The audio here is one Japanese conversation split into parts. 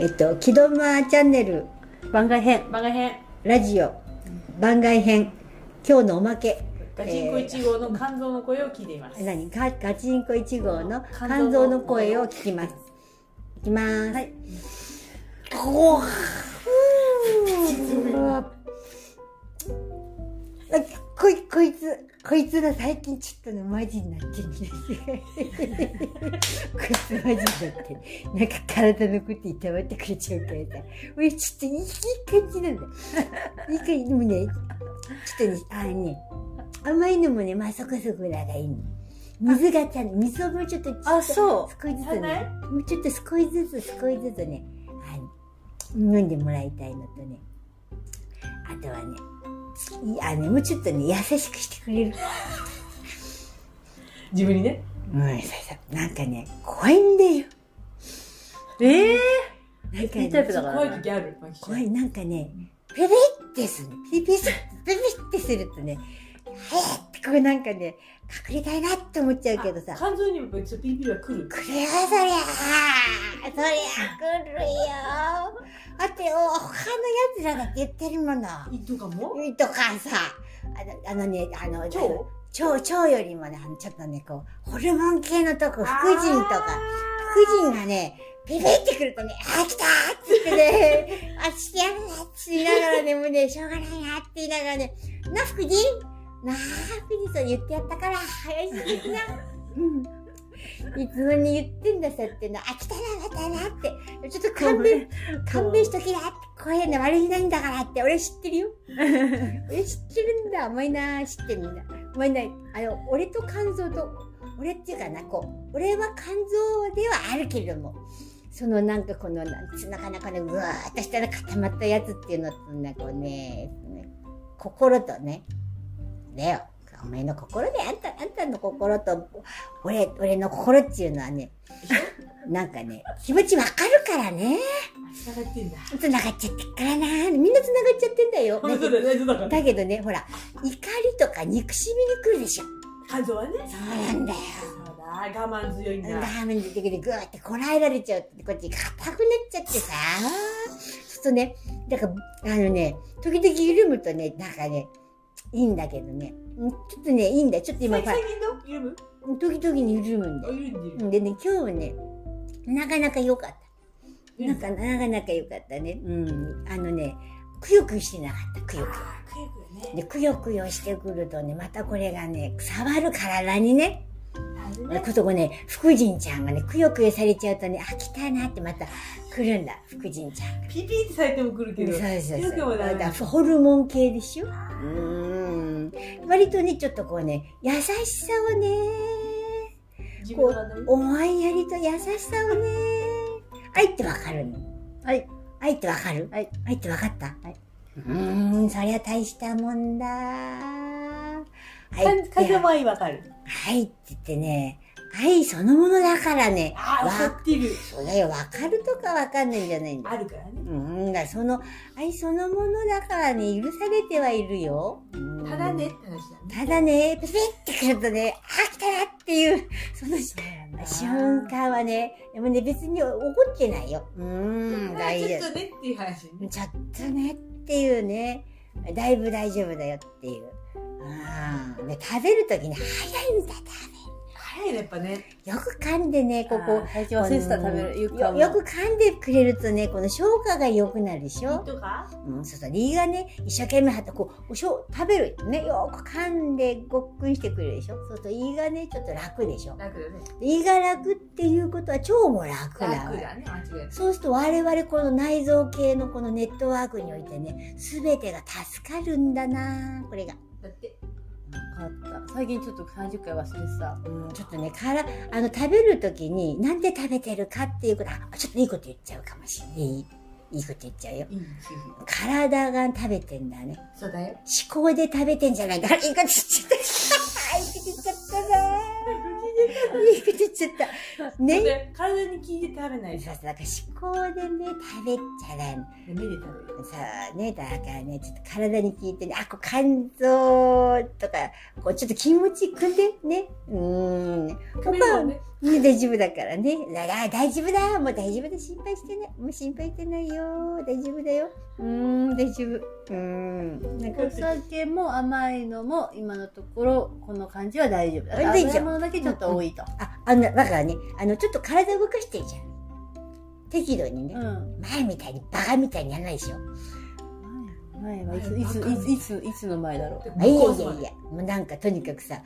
えっと、木戸間チャンネル番外編。番外編。ラジオ。番外編。今日のおまけ。ガチンコ1号の肝臓の声を聞いています、何？ガガチンコ1号の肝臓の声を聞きます。いきます。はい。こうふうあこいこいつこいつが最近ちょっとねマジになってるんですよこいつマジになって。るなんか体のこといたわってくれちゃうからさ。俺ちょっといい感じなんだ。いい感じ。でもねちょっとねあのね甘いのもねまあそこそこだがいいの。水がちゃん水をもうちょっとあ、そう。少しずつね、もうちょっと少しずつ少しずつね、あの飲んでもらいたいのとね、あとはね、いあのもうちょっとね、優しくしてくれる。自分にねうん、ささ、なんかね、怖いんだよ。ええなんかいいタイプね、だからね。怖い時ある怖い、なんかね、ペペってするの。ピピピピピってするとね、へーってこうなんかね、隠れたいなって思っちゃうけどさ、肝臓にも別にピリピリは来る？来るよ、そりゃあそりゃ来るよだって、お他の奴らだって言ってるもの。胃とかも？とかさ、あのあのね、あの、腸？腸、腸よりもね、あのちょっとね、こう、ホルモン系のとこ、副腎とか、副腎がね、ビビってくるとね、あ、来たーっつってね、あ、してやるなって言いながらね、もうね、しょうがないなって言いながらね、な、副腎？なあ、副腎そう言ってやったから、早いしな。うん。いつもに言ってんださっての、あ、来たな、またなって。ちょっと勘弁、勘弁しときなって、こういうの悪いないんだからって、俺知ってるよ。俺知ってるんだ。お前な、知ってるんだ。お前な、あの、俺と肝臓と、俺っていうかな、こう、俺は肝臓ではあるけれども、そのなんかこの、なんつうのかな、このぐわーっとしたら固まったやつっていうのと、なんかね、心とね、だよ。お前の心で、あんた、あんたの心と、俺、俺の心っていうのはね、なんかね、気持ちわかるからね。繋がってんだ繋がっちゃってっからな。みんな繋がっちゃってんだよ。だけどだけどね、ほら、怒りとか憎しみに来るでしょ。肝臓はねそうなんだよ。我慢強いんだラーメン出てきてグーってこらえられちゃうって、こっち硬くなっちゃってさ。そうするとね、だから、あのね、時々緩むとね、なんかね、いいんだけどね、うんちょっとね、いいんだよ。ちょっと今、最近の緩む？時々に緩むんだあよ。でね、今日はね、なかなか良かった。緩なんか、なかなか良かったね。うん。あのね、くよくよしてなかった、くよくよ。で、くよくよしてくるとね、またこれがね、触る体にね、ねことこね、福神ちゃんがね、くよくよされちゃうとね、あ、来たなってまた来るんだ、福神ちゃんが。ピピってされても来るけどそうそうそう。だホルモン系でしょ？うーん。割とね、ちょっとこうね、優しさをね、自分がね思いやりと優しさをね、愛ってわかるの？はい。愛ってわかる？はい。愛ってわかった？はいうーん、そりゃ大したもんだ。愛かって、風も愛わかる愛って言ってね、愛そのものだからね、ああわ分かってるそうだよ、わかるとかわかんないんじゃないんだよ。あるからねうん、だからその愛そのものだからね、許されてはいるよ。うんただねって話だねただね、ピピってくるとね、あ、来たなっていう、その瞬間はね、でもね、別に怒ってないよ。うーん、大丈ちょっとねっていう話ね夫。ちょっとねっていうね、だいぶ大丈夫だよっていう。うん。で、食べるときに早いんだ、食早いねやっぱね。よく噛んでね、ここ。最近忘れてた食べる。よよく噛んでくれるとね、この消化が良くなるでしょ？とか？うん、そうそう、胃がね、一生懸命張って、こう、おしょう食べる。ね、よく噛んでごっくんしてくれるでしょ？そうすると胃がね、ちょっと楽でしょ？楽だね胃が楽っていうことは腸も楽だわ楽だね間違いないそうすると我々この内臓系のこのネットワークにおいてね、すべてが助かるんだなこれが。だった。最近ちょっと30回忘れてた。うん、ちょっとね、から、あの、食べるときに、なんで食べてるかっていうこと、あ、ちょっといいこと言っちゃうかもしれない。いいこと言っちゃうよ。いい体が食べてんだね。そうだよ思考で食べてんじゃないか。いいこと言っちゃった。いいこと言っちゃったな。いいっちゃった。ね。で体に聞いて食べないそうそう、だから思考でね、食べちゃらん。目で食べるさあね、だからね、ちょっと体に聞いてね、あ、こう肝臓とか、こうちょっと気持ち組んでね。うーん。他は、首もねね、大丈夫だからね。だから大丈夫だもう大丈夫だ心配してない。もう心配してないよ大丈夫だよ。うーん、大丈夫。うーん。なんかお酒も甘いのも今のところこの感じは大丈夫だから大丈夫甘いものだけちょっと多いと、あ、あの、だからね、あの、ちょっと体動かしてるじゃん。適度にね。うん前みたいにバカみたいにやらないでしょ。前はいついついついついつの前だろうあいやいやいや、もうなんかとにかくさ、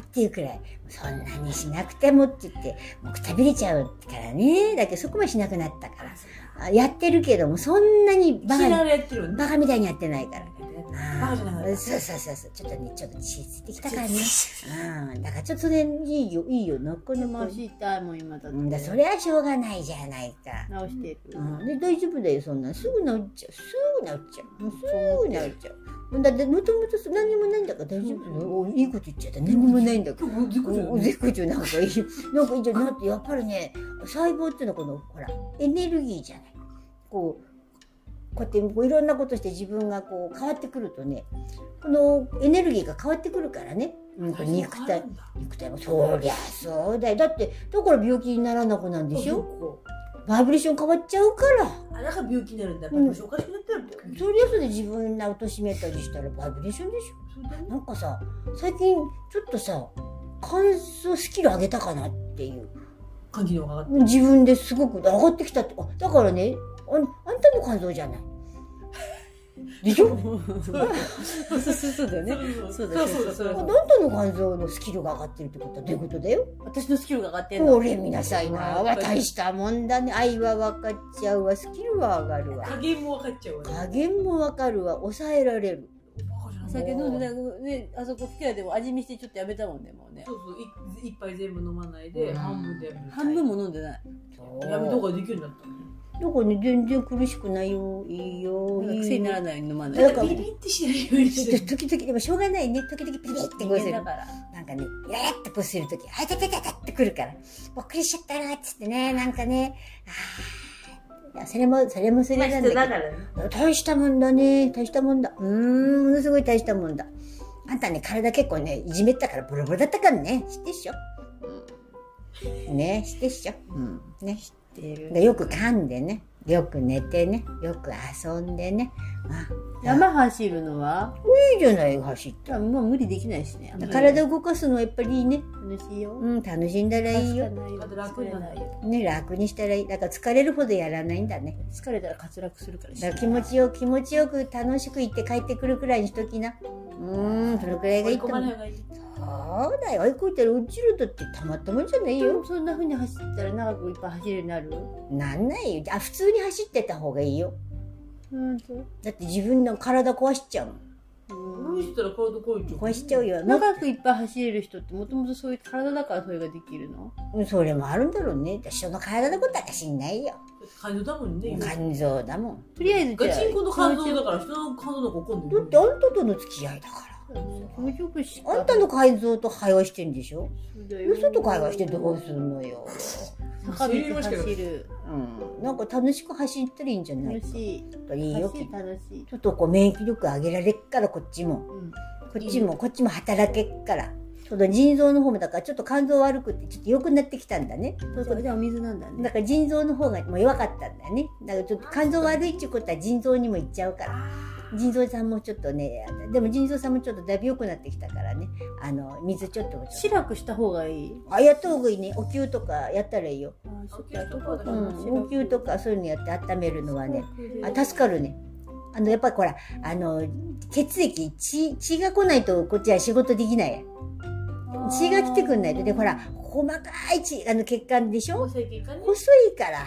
っていうくらい、そんなにしなくてもって言って、もうくたびれちゃうからね。だけどそこもしなくなったから。あやってるけども、そんなにバカに、知られやってるんだ。バカみたいにやってないから。バカじゃなかった。そうそうそうそう。ちょっとね、ちょっと血ついてきたからね。うん。だからちょっとそれいいよ、いいよ。なかなか。足痛いもん今だって、うんだ、それはしょうがないじゃないか。直していく、うん、で大丈夫だよ、そんなん。すぐ治っちゃう。すぐ治っちゃう。もうすぐ治っちゃう。だって、もともと何にもないんだから大丈夫だよ。おいいこと言っちゃった。何にもないんだから。今日絶好調お絶好調なんかいい。なんかいいじゃん。だってやっぱりね、細胞っていうのはこの、ほら、エネルギーじゃない。こう、こうやってこういろんなことして自分がこう変わってくるとね、このエネルギーが変わってくるからね。うん、肉体、肉体もそりゃそうだよ。だって、だから病気にならなくなんでしょ？ょバイブレーション変わっちゃうから。あ、だから病気になるんだ。やっぱうんりおかしくなったら病気。そりゃそうで自分が貶めたりしたらバイブレーションでしょ。なんかさ、最近ちょっとさ、乾燥スキル上げたかなっていう。感じの方が上がっ自分ですごく上がってきたって。あだからね、ああんたの肝臓じゃない。でしょ？そうそうそうだよねそうだよそうだそうだあんたの肝臓のスキルが上がってるってことはどういうことだよ？私のスキルが上がってんのこれ見なさいな。わ大したもんだね。愛は分かっちゃうわ。スキルは上がるわ。加減も分かっちゃうわね。加減も分かるわ。抑えられる。酒飲んでねあそこ吹きでも味見してちょっとやめたもんねもうねそうそう、い一杯全部飲まないで、うん半分で。半分も飲んでないやめとかできるようになったのね。だからね、全然苦しくないよ。いいよ。いいよ癖にならない飲まないだからビリビリってしないようにしてる。時々、でもしょうがないね。時々ピリッてこうするなんかね、イラッとこうするとき、あいたたたたってくるから。びっくりしちゃったな、っつってね、なんかね、あーいやそれも、それもそれなんだけど。ね。大したもんだね。大したもんだ。うーん、ものすごい大したもんだ。あんたね、体結構ね、いじめったからボロボロだったからね。知ってっしょ、うん、ね知ってっしょ？うん。ね。てるでよく噛んでね。よく寝てね。よく遊んでね。あ、山走るのは？いいじゃない、走って。もう無理できないしね体を動かすのはやっぱりいいね。楽しいようん、楽しんだらいいよ。楽ね、楽にしたらいい。だから疲れるほどやらないんだね。疲れたら滑落するからだから気持ちよく、気持ちよく楽しく行って帰ってくるくらいにしときな。うーん、そのくらいが追い込いいと思う。そうだよ。追い込いたら落ちるとってたまったもんじゃないよ。そんな風に走ったら長くいっぱい走るようになる？なんないよ。あ、普通に走ってた方がいいよ。うんとだって自分の体壊しちゃうもん。無理したら体壊れちゃう。壊しちゃうよ。も長くいっぱい走れる人ってもともとそういう体だからそれができるの？うそれもあるんだろうね。人の体のことは知んないよ。肝臓だもんね。肝臓だもん。とりあえずじゃあガチンコの肝臓だから人の肝臓怒んでるだってあんたとの付き合いだから。気持ちよくしあんたの改造と会話してんでしょそうだよ嘘と会話してどうすんのよ。坂道走るうん。なんか楽しく走ったらいいんじゃないか。楽しいいいよ。楽しいちょっとこう免疫力上げられっからこっちも。うんこっちも、こっちも働けっから。ちょっと腎臓の方もだからちょっと肝臓悪くてちょっと良くなってきたんだね。そうそう。じゃあお水なんだねだから腎臓の方がもう弱かったんだよね。だからちょっと肝臓悪いっていうことは腎臓にもいっちゃうから。腎臓さんもちょっとね、でも腎臓さんもちょっとだいぶ良くなってきたからね。あの、水ちょっと。シラクした方がいい？あ、やった方がいいね。お灸とかやったらいいよ。お灸とかそういうのやって温めるのはね。あ、助かるね。あの、やっぱりほら、あの、血液、血、血が来ないとこっちは仕事できない。血が来てくんないと。で、ほら、細かい血、あの血管でしょ？細い血管ね。細いから。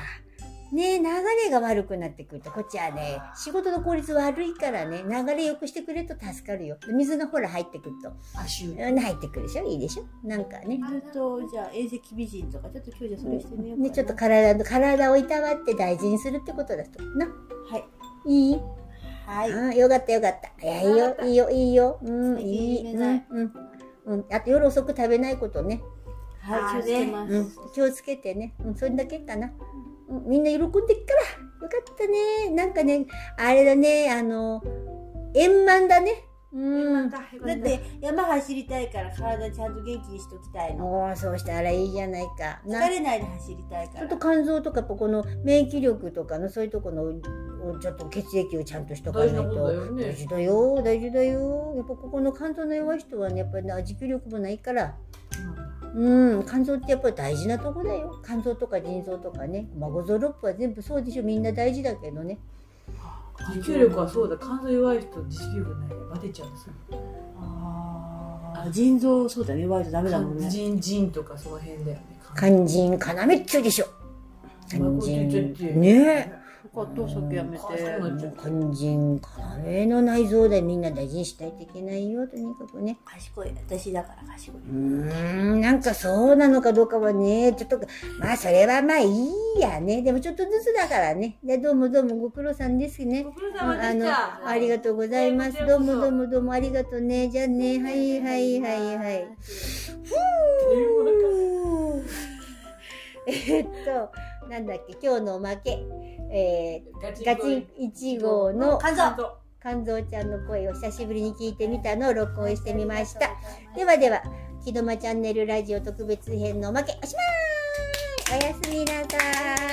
ね流れが悪くなってくると、こっちはね、仕事の効率悪いからね、流れ良くしてくれると助かるよ。水がほら入ってくると、足入ってくるでしょ？いいでしょ？なんかね。あれとじゃあ遠赤美人とかちょっと今日じゃそれしてみようかなね、ちょっと体の、体をいたわって大事にするってことだと。な。はいいい？はいうん、よかったよかった。いや、いいよ、いいよ、いいよ。うん、いいうん、うん。うん、あと夜遅く食べないことね。はい気をつけますうん、気をつけてね。うん、それだけかな。うん、みんな喜んでっから。よかったね。なんかね、あれだね、あの、円満だね。うん。だって山走りたいから体ちゃんと元気にしときたいの。もうそうしたらいいじゃないか。疲なれないで走りたいからちょっと。肝臓とかこの免疫力とかのそういうところのちょっと血液をちゃんとしとかないと大事だよね大事だよ大事だよやっぱここの肝臓の弱い人はねやっぱりな持久力もないからうん肝臓ってやっぱり大事なとこだよ。肝臓とか腎臓とかね。まあ五臓六腑は全部そうでしょ。みんな大事だけどね。持久力はそうだ。肝臓弱い人持久力ないバテちゃうんですよ。あー腎臓、そうだね、弱いとダメだもんね。腎腎とかその辺だよね。肝腎要っちゅうでしょ。肝腎ねえよかった、酒やめて。肝腎要の内臓でみんな大事にしたいといけないよとにかくね賢い。私だから賢い。うーんなんかそうなのかどうかはね、ちょっと、まあそれはまあいいやね。でもちょっとずつだからね。でどうもどうもご苦労さんですね。ご苦労うんあのありがとうございます。どうもどうもどうもありがとうね。じゃあね、はいはいはいはい。えっと、なんだっけ、今日のおまけ。えガー、ガチン1号の肝臓肝臓ちゃんの声を久しぶりに聞いてみたのを録音してみました。ではでは、木戸間チャンネルラジオ特別編のおまけ、おしまーい！おやすみなさ